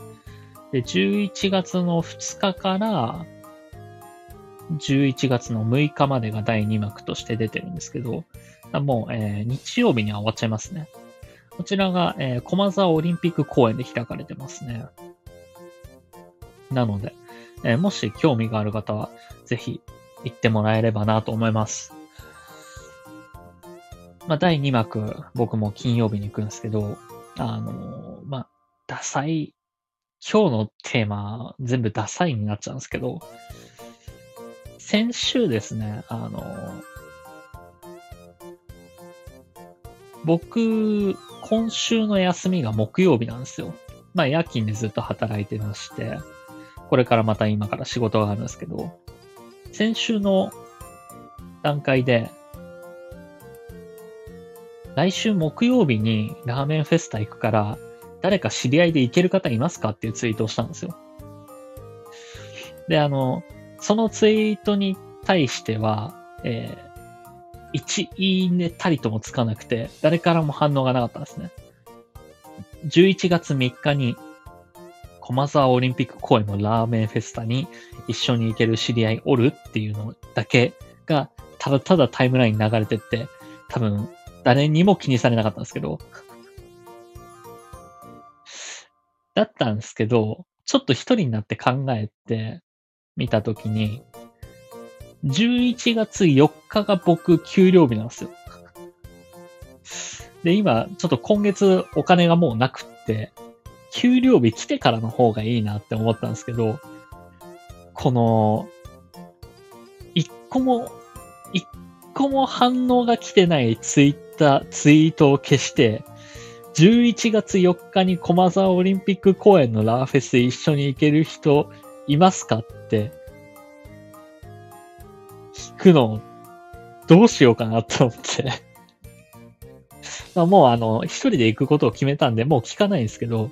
で、11月の2日から11月の6日までが第2幕として出てるんですけど、もう、えー、日曜日には終わっちゃいますね。こちらが、えー、駒沢オリンピック公園で開かれてますね。なので、えー、もし興味がある方は、ぜひ行ってもらえればなと思います。まあ、第2幕、僕も金曜日に行くんですけど、あのー、まあ、ダサい、今日のテーマ、全部ダサいになっちゃうんですけど、先週ですね、あのー、僕、今週の休みが木曜日なんですよ。まあ夜勤でずっと働いてまして、これからまた今から仕事があるんですけど、先週の段階で、来週木曜日にラーメンフェスタ行くから、誰か知り合いで行ける方いますか？っていうツイートをしたんですよ。で、あの、そのツイートに対しては、えー、1いいねたりともつかなくて、誰からも反応がなかったんですね。11月3日に駒沢オリンピック公園のラーメンフェスタに一緒に行ける知り合いおるっていうのだけが、ただただタイムラインに流れてって、多分誰にも気にされなかったんですけど、だったんですけど、ちょっと一人になって考えてみたときに、11月4日が僕給料日なんですよ。で、今、ちょっと今月お金がもうなくって、給料日来てからの方がいいなって思ったんですけど、この、一個も、一個も反応が来てないツイッター、ツイートを消して、11月4日に駒沢オリンピック公演のラーフェス一緒に行ける人いますかって、くの、どうしようかなと思って。まあもうあの、一人で行くことを決めたんで、もう聞かないんですけど、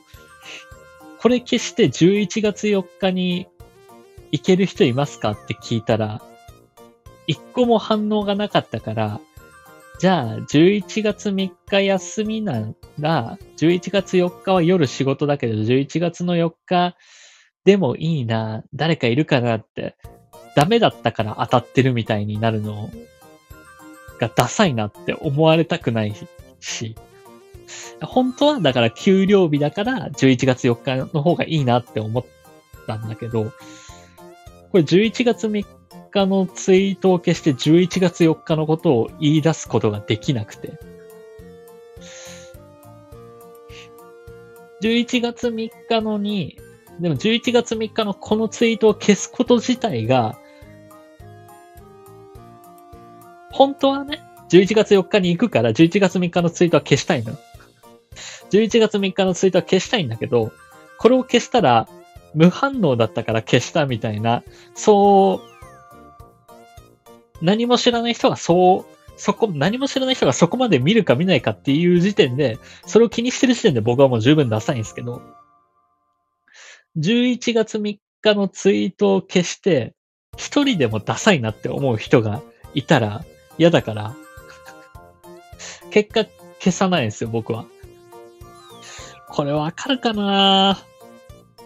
これ消して11月4日に行ける人いますかって聞いたら、一個も反応がなかったから、じゃあ、11月3日休みなら、11月4日は夜仕事だけど、11月の4日でもいいな、誰かいるかなって、ダメだったから当たってるみたいになるのがダサいなって思われたくないし、本当はだから給料日だから11月4日の方がいいなって思ったんだけど、これ11月3日のツイートを消して11月4日のことを言い出すことができなくて。11月3日のに、でも11月3日のこのツイートを消すこと自体が、本当はね、11月4日に行くから11月3日のツイートは消したいの。11月3日のツイートは消したいんだけど、これを消したら無反応だったから消したみたいな、そう、何も知らない人がそう、そこ、何も知らない人がそこまで見るか見ないかっていう時点で、それを気にしてる時点で僕はもう十分ダサいんですけど、11月3日のツイートを消して、一人でもダサいなって思う人がいたら嫌だから、結果消さないんですよ、僕は。これわかるかな？い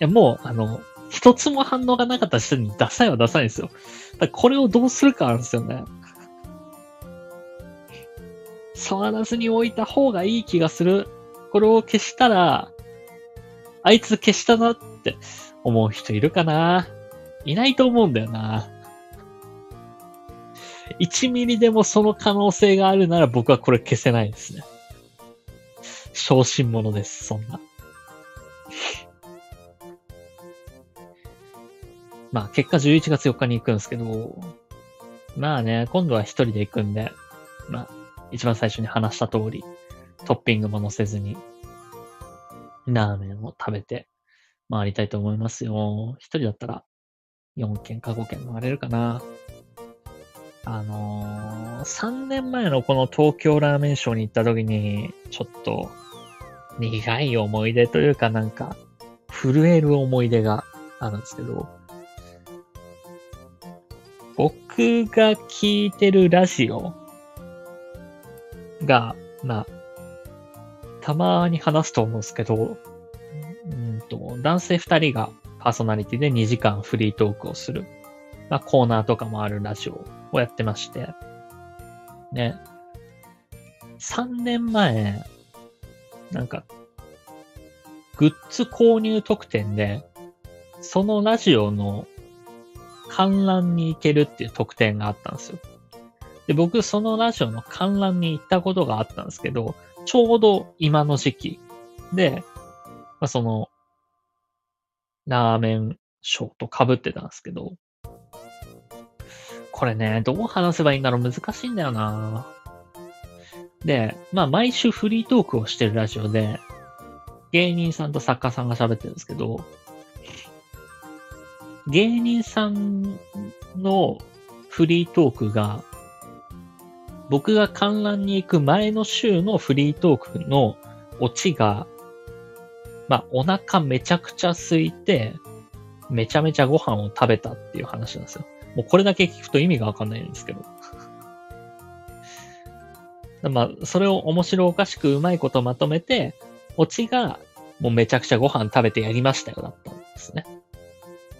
や、もう、あの、一つも反応がなかった人にダサいはダサいんですよ。だこれをどうするかなんですよね。触らずに置いた方がいい気がする。これを消したら、あいつ消したなって思う人いるかな？いないと思うんだよな。1ミリでもその可能性があるなら僕はこれ消せないですね。小心者です、そんな。まあ結果11月4日に行くんですけど、まあね、今度は一人で行くんで、まあ一番最初に話した通り、トッピングも乗せずに、ラーメンを食べて回りたいと思いますよ。一人だったら4軒か5軒回れるかな。あのー、3年前のこの東京ラーメンショーに行った時に、ちょっと苦い思い出というかなんか、震える思い出があるんですけど、僕が聞いてるラジオが、まあ、たまに話すと思うんですけど、うんと、男性二人がパーソナリティで2時間フリートークをする、まあ、コーナーとかもあるラジオをやってまして、ね。3年前、なんか、グッズ購入特典で、そのラジオの観覧に行けるっていう特典があったんですよ。で、僕、そのラジオの観覧に行ったことがあったんですけど、ちょうど今の時期で、まあ、その、ラーメンショーと被ってたんですけど、これね、どう話せばいいんだろう？難しいんだよなで、まあ毎週フリートークをしてるラジオで、芸人さんと作家さんが喋ってるんですけど、芸人さんのフリートークが、僕が観覧に行く前の週のフリートークのオチが、まあ、お腹めちゃくちゃ空いて、めちゃめちゃご飯を食べたっていう話なんですよ。もうこれだけ聞くと意味がわかんないんですけど。まあ、それを面白おかしくうまいことまとめて、オチが、もうめちゃくちゃご飯食べてやりましたよだったんですね。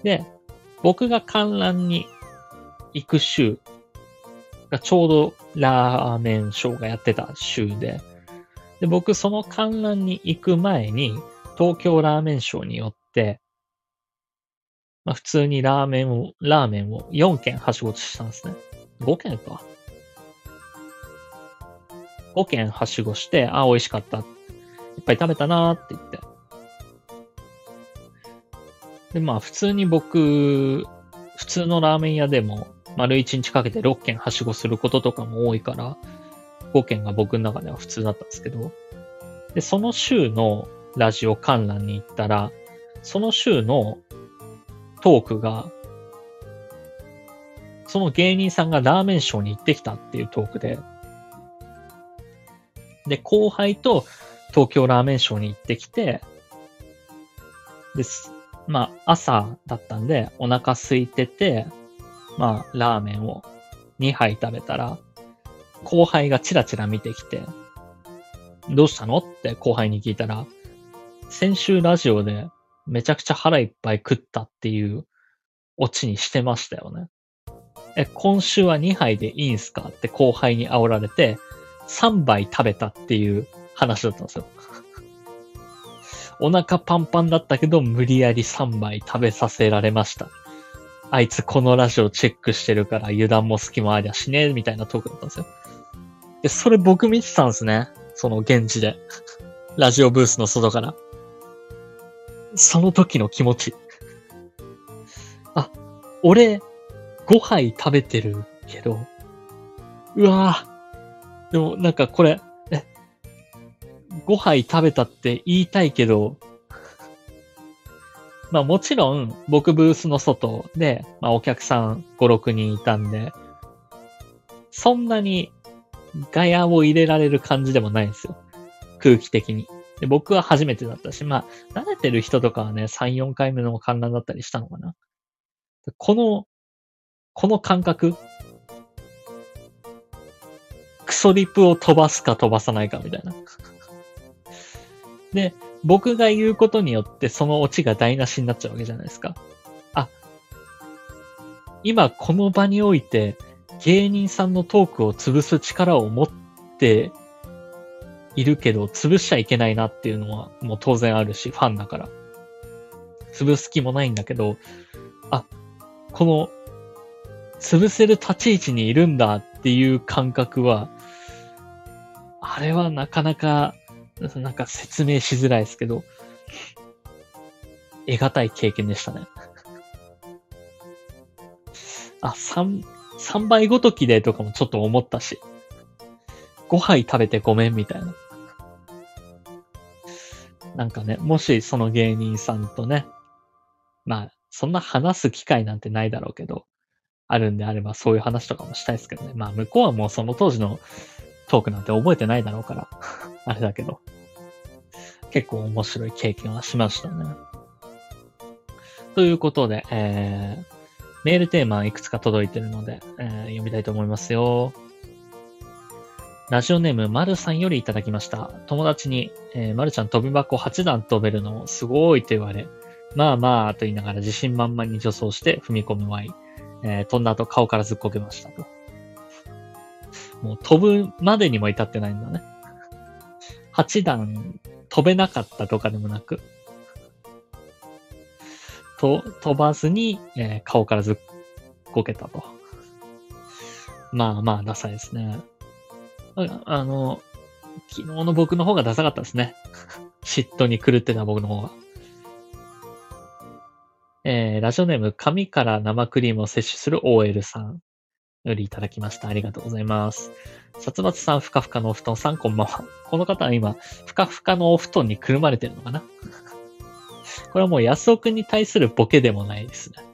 で、僕が観覧に行く週がちょうどラーメンショーがやってた週で、で、僕その観覧に行く前に東京ラーメンショーによって、まあ普通にラーメンを、ラーメンを4軒はしごしたんですね。5軒か。5軒はしごして、あ、美味しかった。いっぱい食べたなーって言って。で、まあ普通に僕、普通のラーメン屋でも丸1日かけて6軒はしごすることとかも多いから、5軒が僕の中では普通だったんですけど、で、その週のラジオ観覧に行ったら、その週のトークが、その芸人さんがラーメンショーに行ってきたっていうトークで、で、後輩と東京ラーメンショーに行ってきて、です。まあ、朝だったんで、お腹空いてて、まあ、ラーメンを2杯食べたら、後輩がチラチラ見てきて、どうしたのって後輩に聞いたら、先週ラジオでめちゃくちゃ腹いっぱい食ったっていうオチにしてましたよね。え、今週は2杯でいいんすかって後輩に煽られて、3杯食べたっていう話だったんですよ。お腹パンパンだったけど、無理やり3杯食べさせられました。あいつこのラジオチェックしてるから油断も隙もありゃしねえ、みたいなトークだったんですよ。で、それ僕見てたんですね。その現地で。ラジオブースの外から。その時の気持ち。あ、俺、5杯食べてるけど、うわぁ。でもなんかこれ、え、5杯食べたって言いたいけど、まあもちろん僕ブースの外で、まあお客さん5、6人いたんで、そんなにガヤを入れられる感じでもないんですよ。空気的に。で僕は初めてだったし、まあ、慣れてる人とかはね、3、4回目の観覧だったりしたのかな。この、この感覚、クソリプを飛ばすか飛ばさないかみたいな。で、僕が言うことによってそのオチが台無しになっちゃうわけじゃないですか。あ今この場において芸人さんのトークを潰す力を持っているけど、潰しちゃいけないなっていうのはもう当然あるし、ファンだから。潰す気もないんだけど、あ、この、潰せる立ち位置にいるんだっていう感覚は、あれはなかなか、なんか説明しづらいですけど、得難い経験でしたね。あ、3、3倍ごときでとかもちょっと思ったし、5杯食べてごめんみたいな。なんかね、もしその芸人さんとね、まあ、そんな話す機会なんてないだろうけど、あるんであればそういう話とかもしたいですけどね。まあ、向こうはもうその当時のトークなんて覚えてないだろうから、あれだけど。結構面白い経験はしましたね。ということで、えー、メールテーマいくつか届いてるので、えー、読みたいと思いますよ。ラジオネーム、まるさんよりいただきました。友達に、えー、まるちゃん飛び箱8段飛べるのすごいと言われ、まあまあと言いながら自信満々に助走して踏み込むワイ。えー、飛んだ後顔からずっこけましたと。もう飛ぶまでにも至ってないんだね。8段飛べなかったとかでもなく、と、飛ばずに、えー、顔からずっこけたと。まあまあ、ダサいですね。あの、昨日の僕の方がダサかったですね。嫉妬に狂ってた僕の方が。えー、ラジオネーム、紙から生クリームを摂取する OL さんよりいただきました。ありがとうございます。殺伐さん、ふかふかのお布団さん、こんばんは。この方は今、ふかふかのお布団にくるまれてるのかな？これはもう安尾くんに対するボケでもないですね。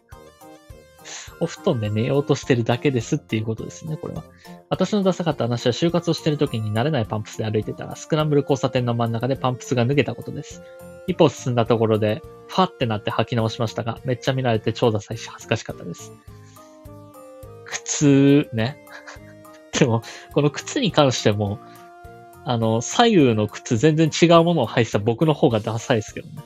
お布団で寝ようとしてるだけですっていうことですね、これは。私のダサかった話は就活をしてる時に慣れないパンプスで歩いてたら、スクランブル交差点の真ん中でパンプスが脱げたことです。一歩進んだところで、ファってなって履き直しましたが、めっちゃ見られて超ダサいし恥ずかしかったです。靴、ね。でも、この靴に関しても、あの、左右の靴全然違うものを履いてた僕の方がダサいですけどね。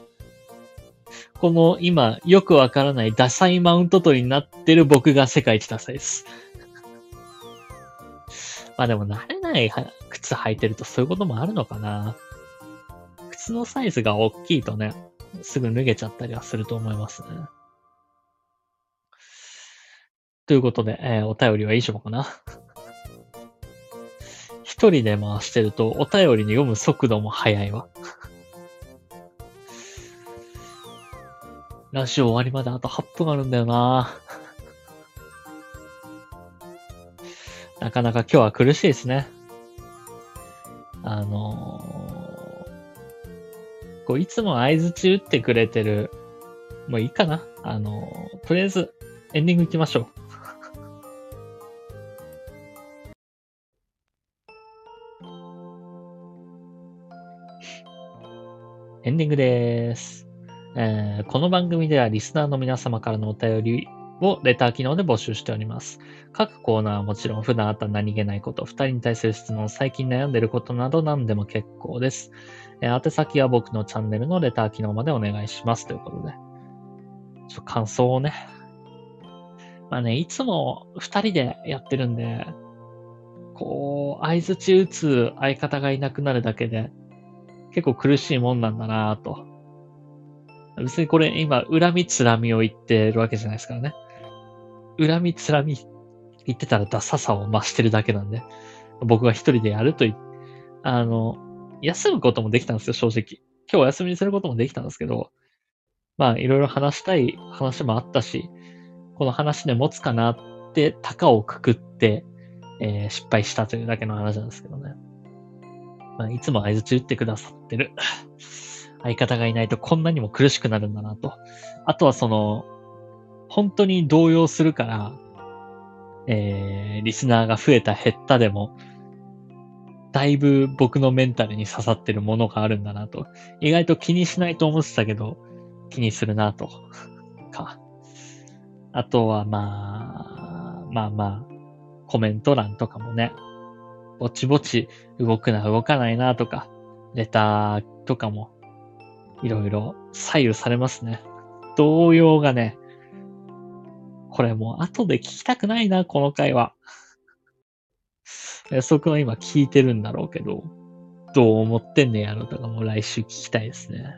この今、よくわからないダサいマウント取りになってる僕が世界一ダサいです。まあでも慣れない靴履いてるとそういうこともあるのかな。靴のサイズが大きいとね、すぐ脱げちゃったりはすると思いますね。ということで、えー、お便りは以上かな。一人で回してると、お便りに読む速度も速いわ。ラジオ終わりまであと8分あるんだよななかなか今日は苦しいですね。あのー、こう、いつも合図打ってくれてる、もういいかなあのー、とりあえず、エンディング行きましょう。エンディングでーす。えー、この番組ではリスナーの皆様からのお便りをレター機能で募集しております。各コーナーはもちろん普段あった何気ないこと、二人に対する質問、最近悩んでることなど何でも結構です。えー、宛先は僕のチャンネルのレター機能までお願いします。ということで。ちょっと感想をね。まあね、いつも二人でやってるんで、こう、合図打打つ相方がいなくなるだけで、結構苦しいもんなんだなぁと。別にこれ今、恨みつらみを言ってるわけじゃないですからね。恨みつらみ言ってたらダサさを増してるだけなんで、僕が一人でやると言あの、休むこともできたんですよ、正直。今日お休みにすることもできたんですけど、まあ、いろいろ話したい話もあったし、この話で持つかなって、高をくくって、えー、失敗したというだけの話なんですけどね。まあ、いつも合図打ってくださってる相方がいないとこんなにも苦しくなるんだなと。あとはその、本当に動揺するから、えー、リスナーが増えた減ったでも、だいぶ僕のメンタルに刺さってるものがあるんだなと。意外と気にしないと思ってたけど、気にするなと。か。あとはまあ、まあまあ、コメント欄とかもね、ぼちぼち動くな動かないなとか、レターとかもいろいろ左右されますね。動揺がね、これもう後で聞きたくないな、この回は。安尾くんは今聞いてるんだろうけど、どう思ってんねやろとかもう来週聞きたいですね。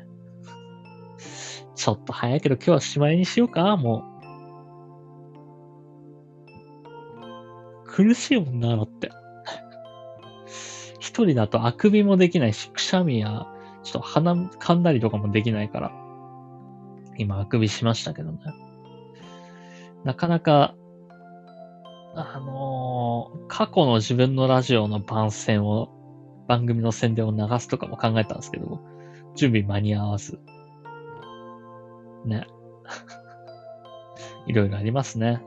ちょっと早いけど今日はしまいにしようか、もう。苦しいもんな、だって。一人だとあくびもできないし、くしゃみや、ちょっと鼻噛んだりとかもできないから。今、あくびしましたけどね。なかなか、あのー、過去の自分のラジオの番宣を、番組の宣伝を流すとかも考えたんですけど、準備間に合わず。ね。いろいろありますね。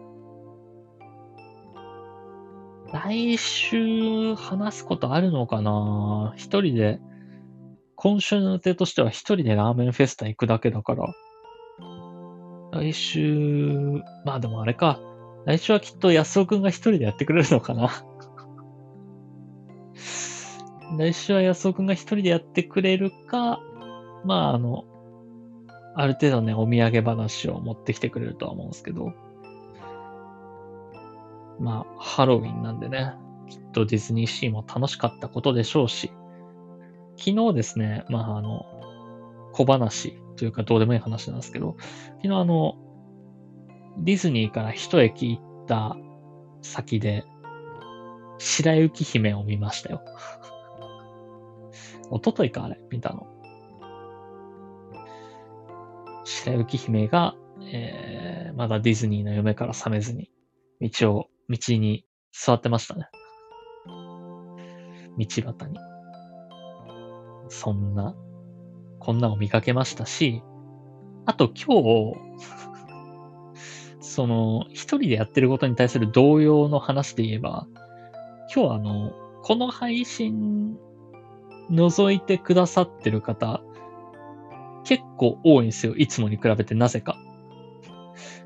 来週話すことあるのかな？一人で、今週の予定としては一人でラーメンフェスタ行くだけだから、来週、まあでもあれか。来週はきっと安尾くんが一人でやってくれるのかな。来週は安尾くんが一人でやってくれるか、まああの、ある程度ね、お土産話を持ってきてくれるとは思うんですけど。まあ、ハロウィンなんでね、きっとディズニーシーも楽しかったことでしょうし、昨日ですね、まああの、小話というかどうでもいい話なんですけど、昨日あの、ディズニーから一駅行った先で、白雪姫を見ましたよ。一昨日か、あれ、見たの。白雪姫が、えー、まだディズニーの夢から覚めずに、道を、道に座ってましたね。道端に。そんな、こんなを見かけましたし、あと今日、その、一人でやってることに対する動揺の話で言えば、今日あの、この配信覗いてくださってる方、結構多いんですよ。いつもに比べてなぜか。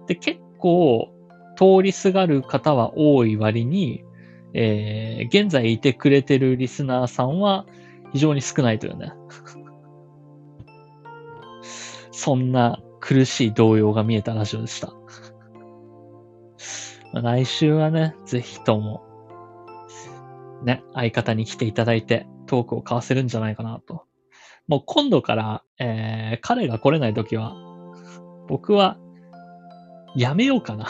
で、結構通りすがる方は多い割に、えー、現在いてくれてるリスナーさんは非常に少ないというね。そんな苦しい動揺が見えたラジオでした。来週はね、ぜひとも、ね、相方に来ていただいてトークを交わせるんじゃないかなと。もう今度から、えー、彼が来れないときは、僕は、やめようかな。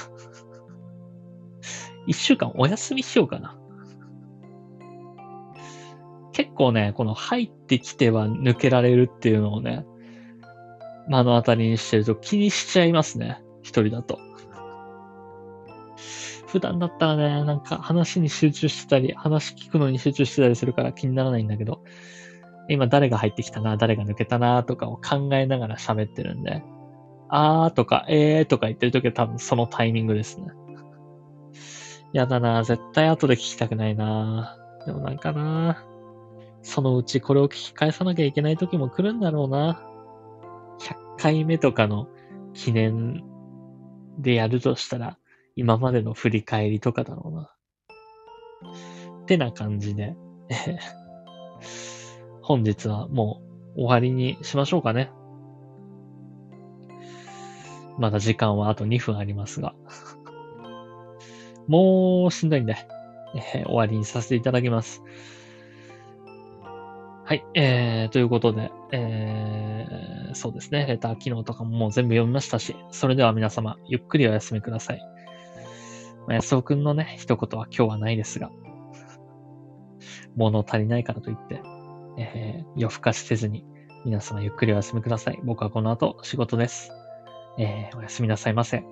一週間お休みしようかな。結構ね、この入ってきては抜けられるっていうのをね、目の当たりにしてると気にしちゃいますね。一人だと。普段だったらね、なんか話に集中してたり、話聞くのに集中してたりするから気にならないんだけど、今誰が入ってきたな、誰が抜けたな、とかを考えながら喋ってるんで、あーとか、えーとか言ってるときは多分そのタイミングですね。やだな、絶対後で聞きたくないな。でもなんかな、そのうちこれを聞き返さなきゃいけない時も来るんだろうな。100回目とかの記念でやるとしたら、今までの振り返りとかだろうな。ってな感じで、本日はもう終わりにしましょうかね。まだ時間はあと2分ありますが。もうしんどいんで、えー、終わりにさせていただきます。はい。えー、ということで、えー、そうですね。レター機能とかももう全部読みましたし、それでは皆様、ゆっくりお休みください。まあ、安尾くんのね、一言は今日はないですが、物足りないからといって、えー、夜更かしせずに、皆様ゆっくりお休みください。僕はこの後仕事です。えー、おやすみなさいませ。